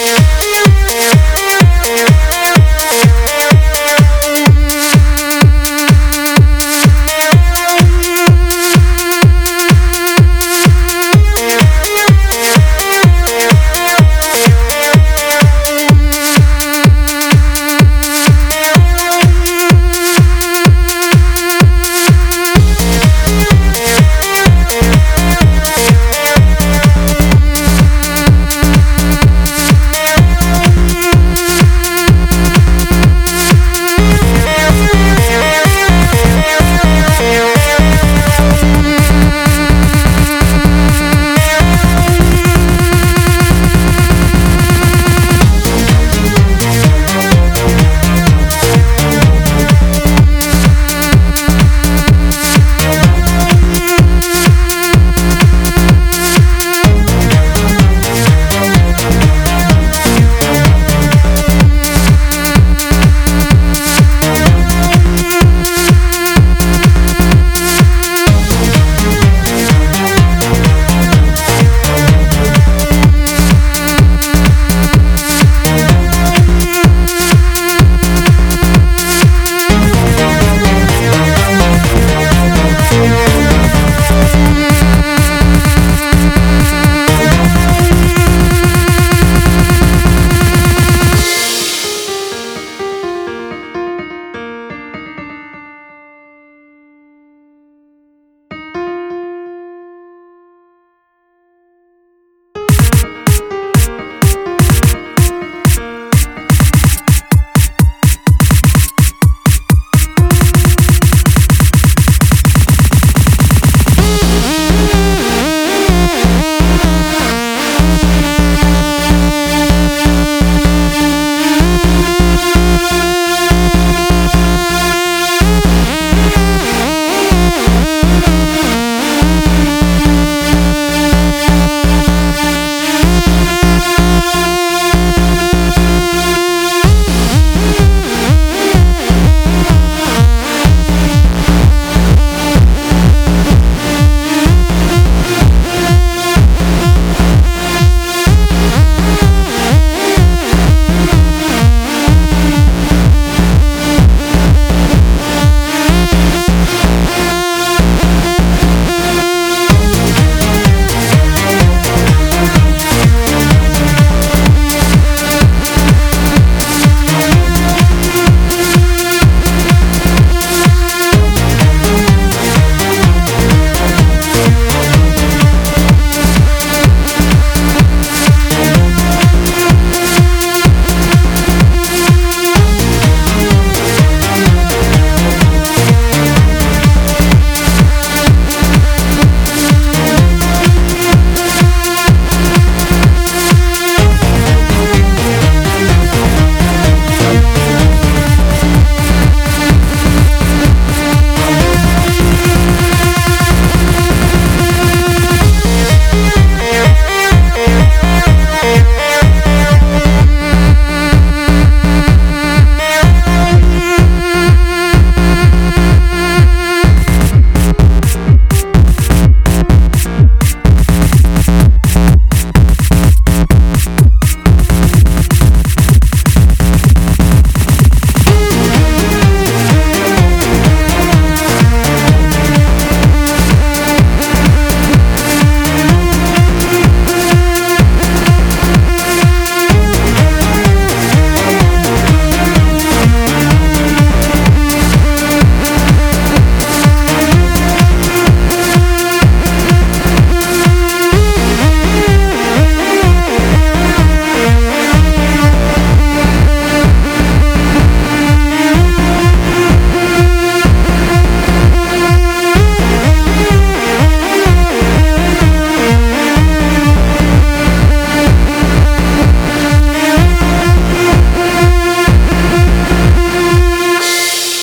Yeah. Música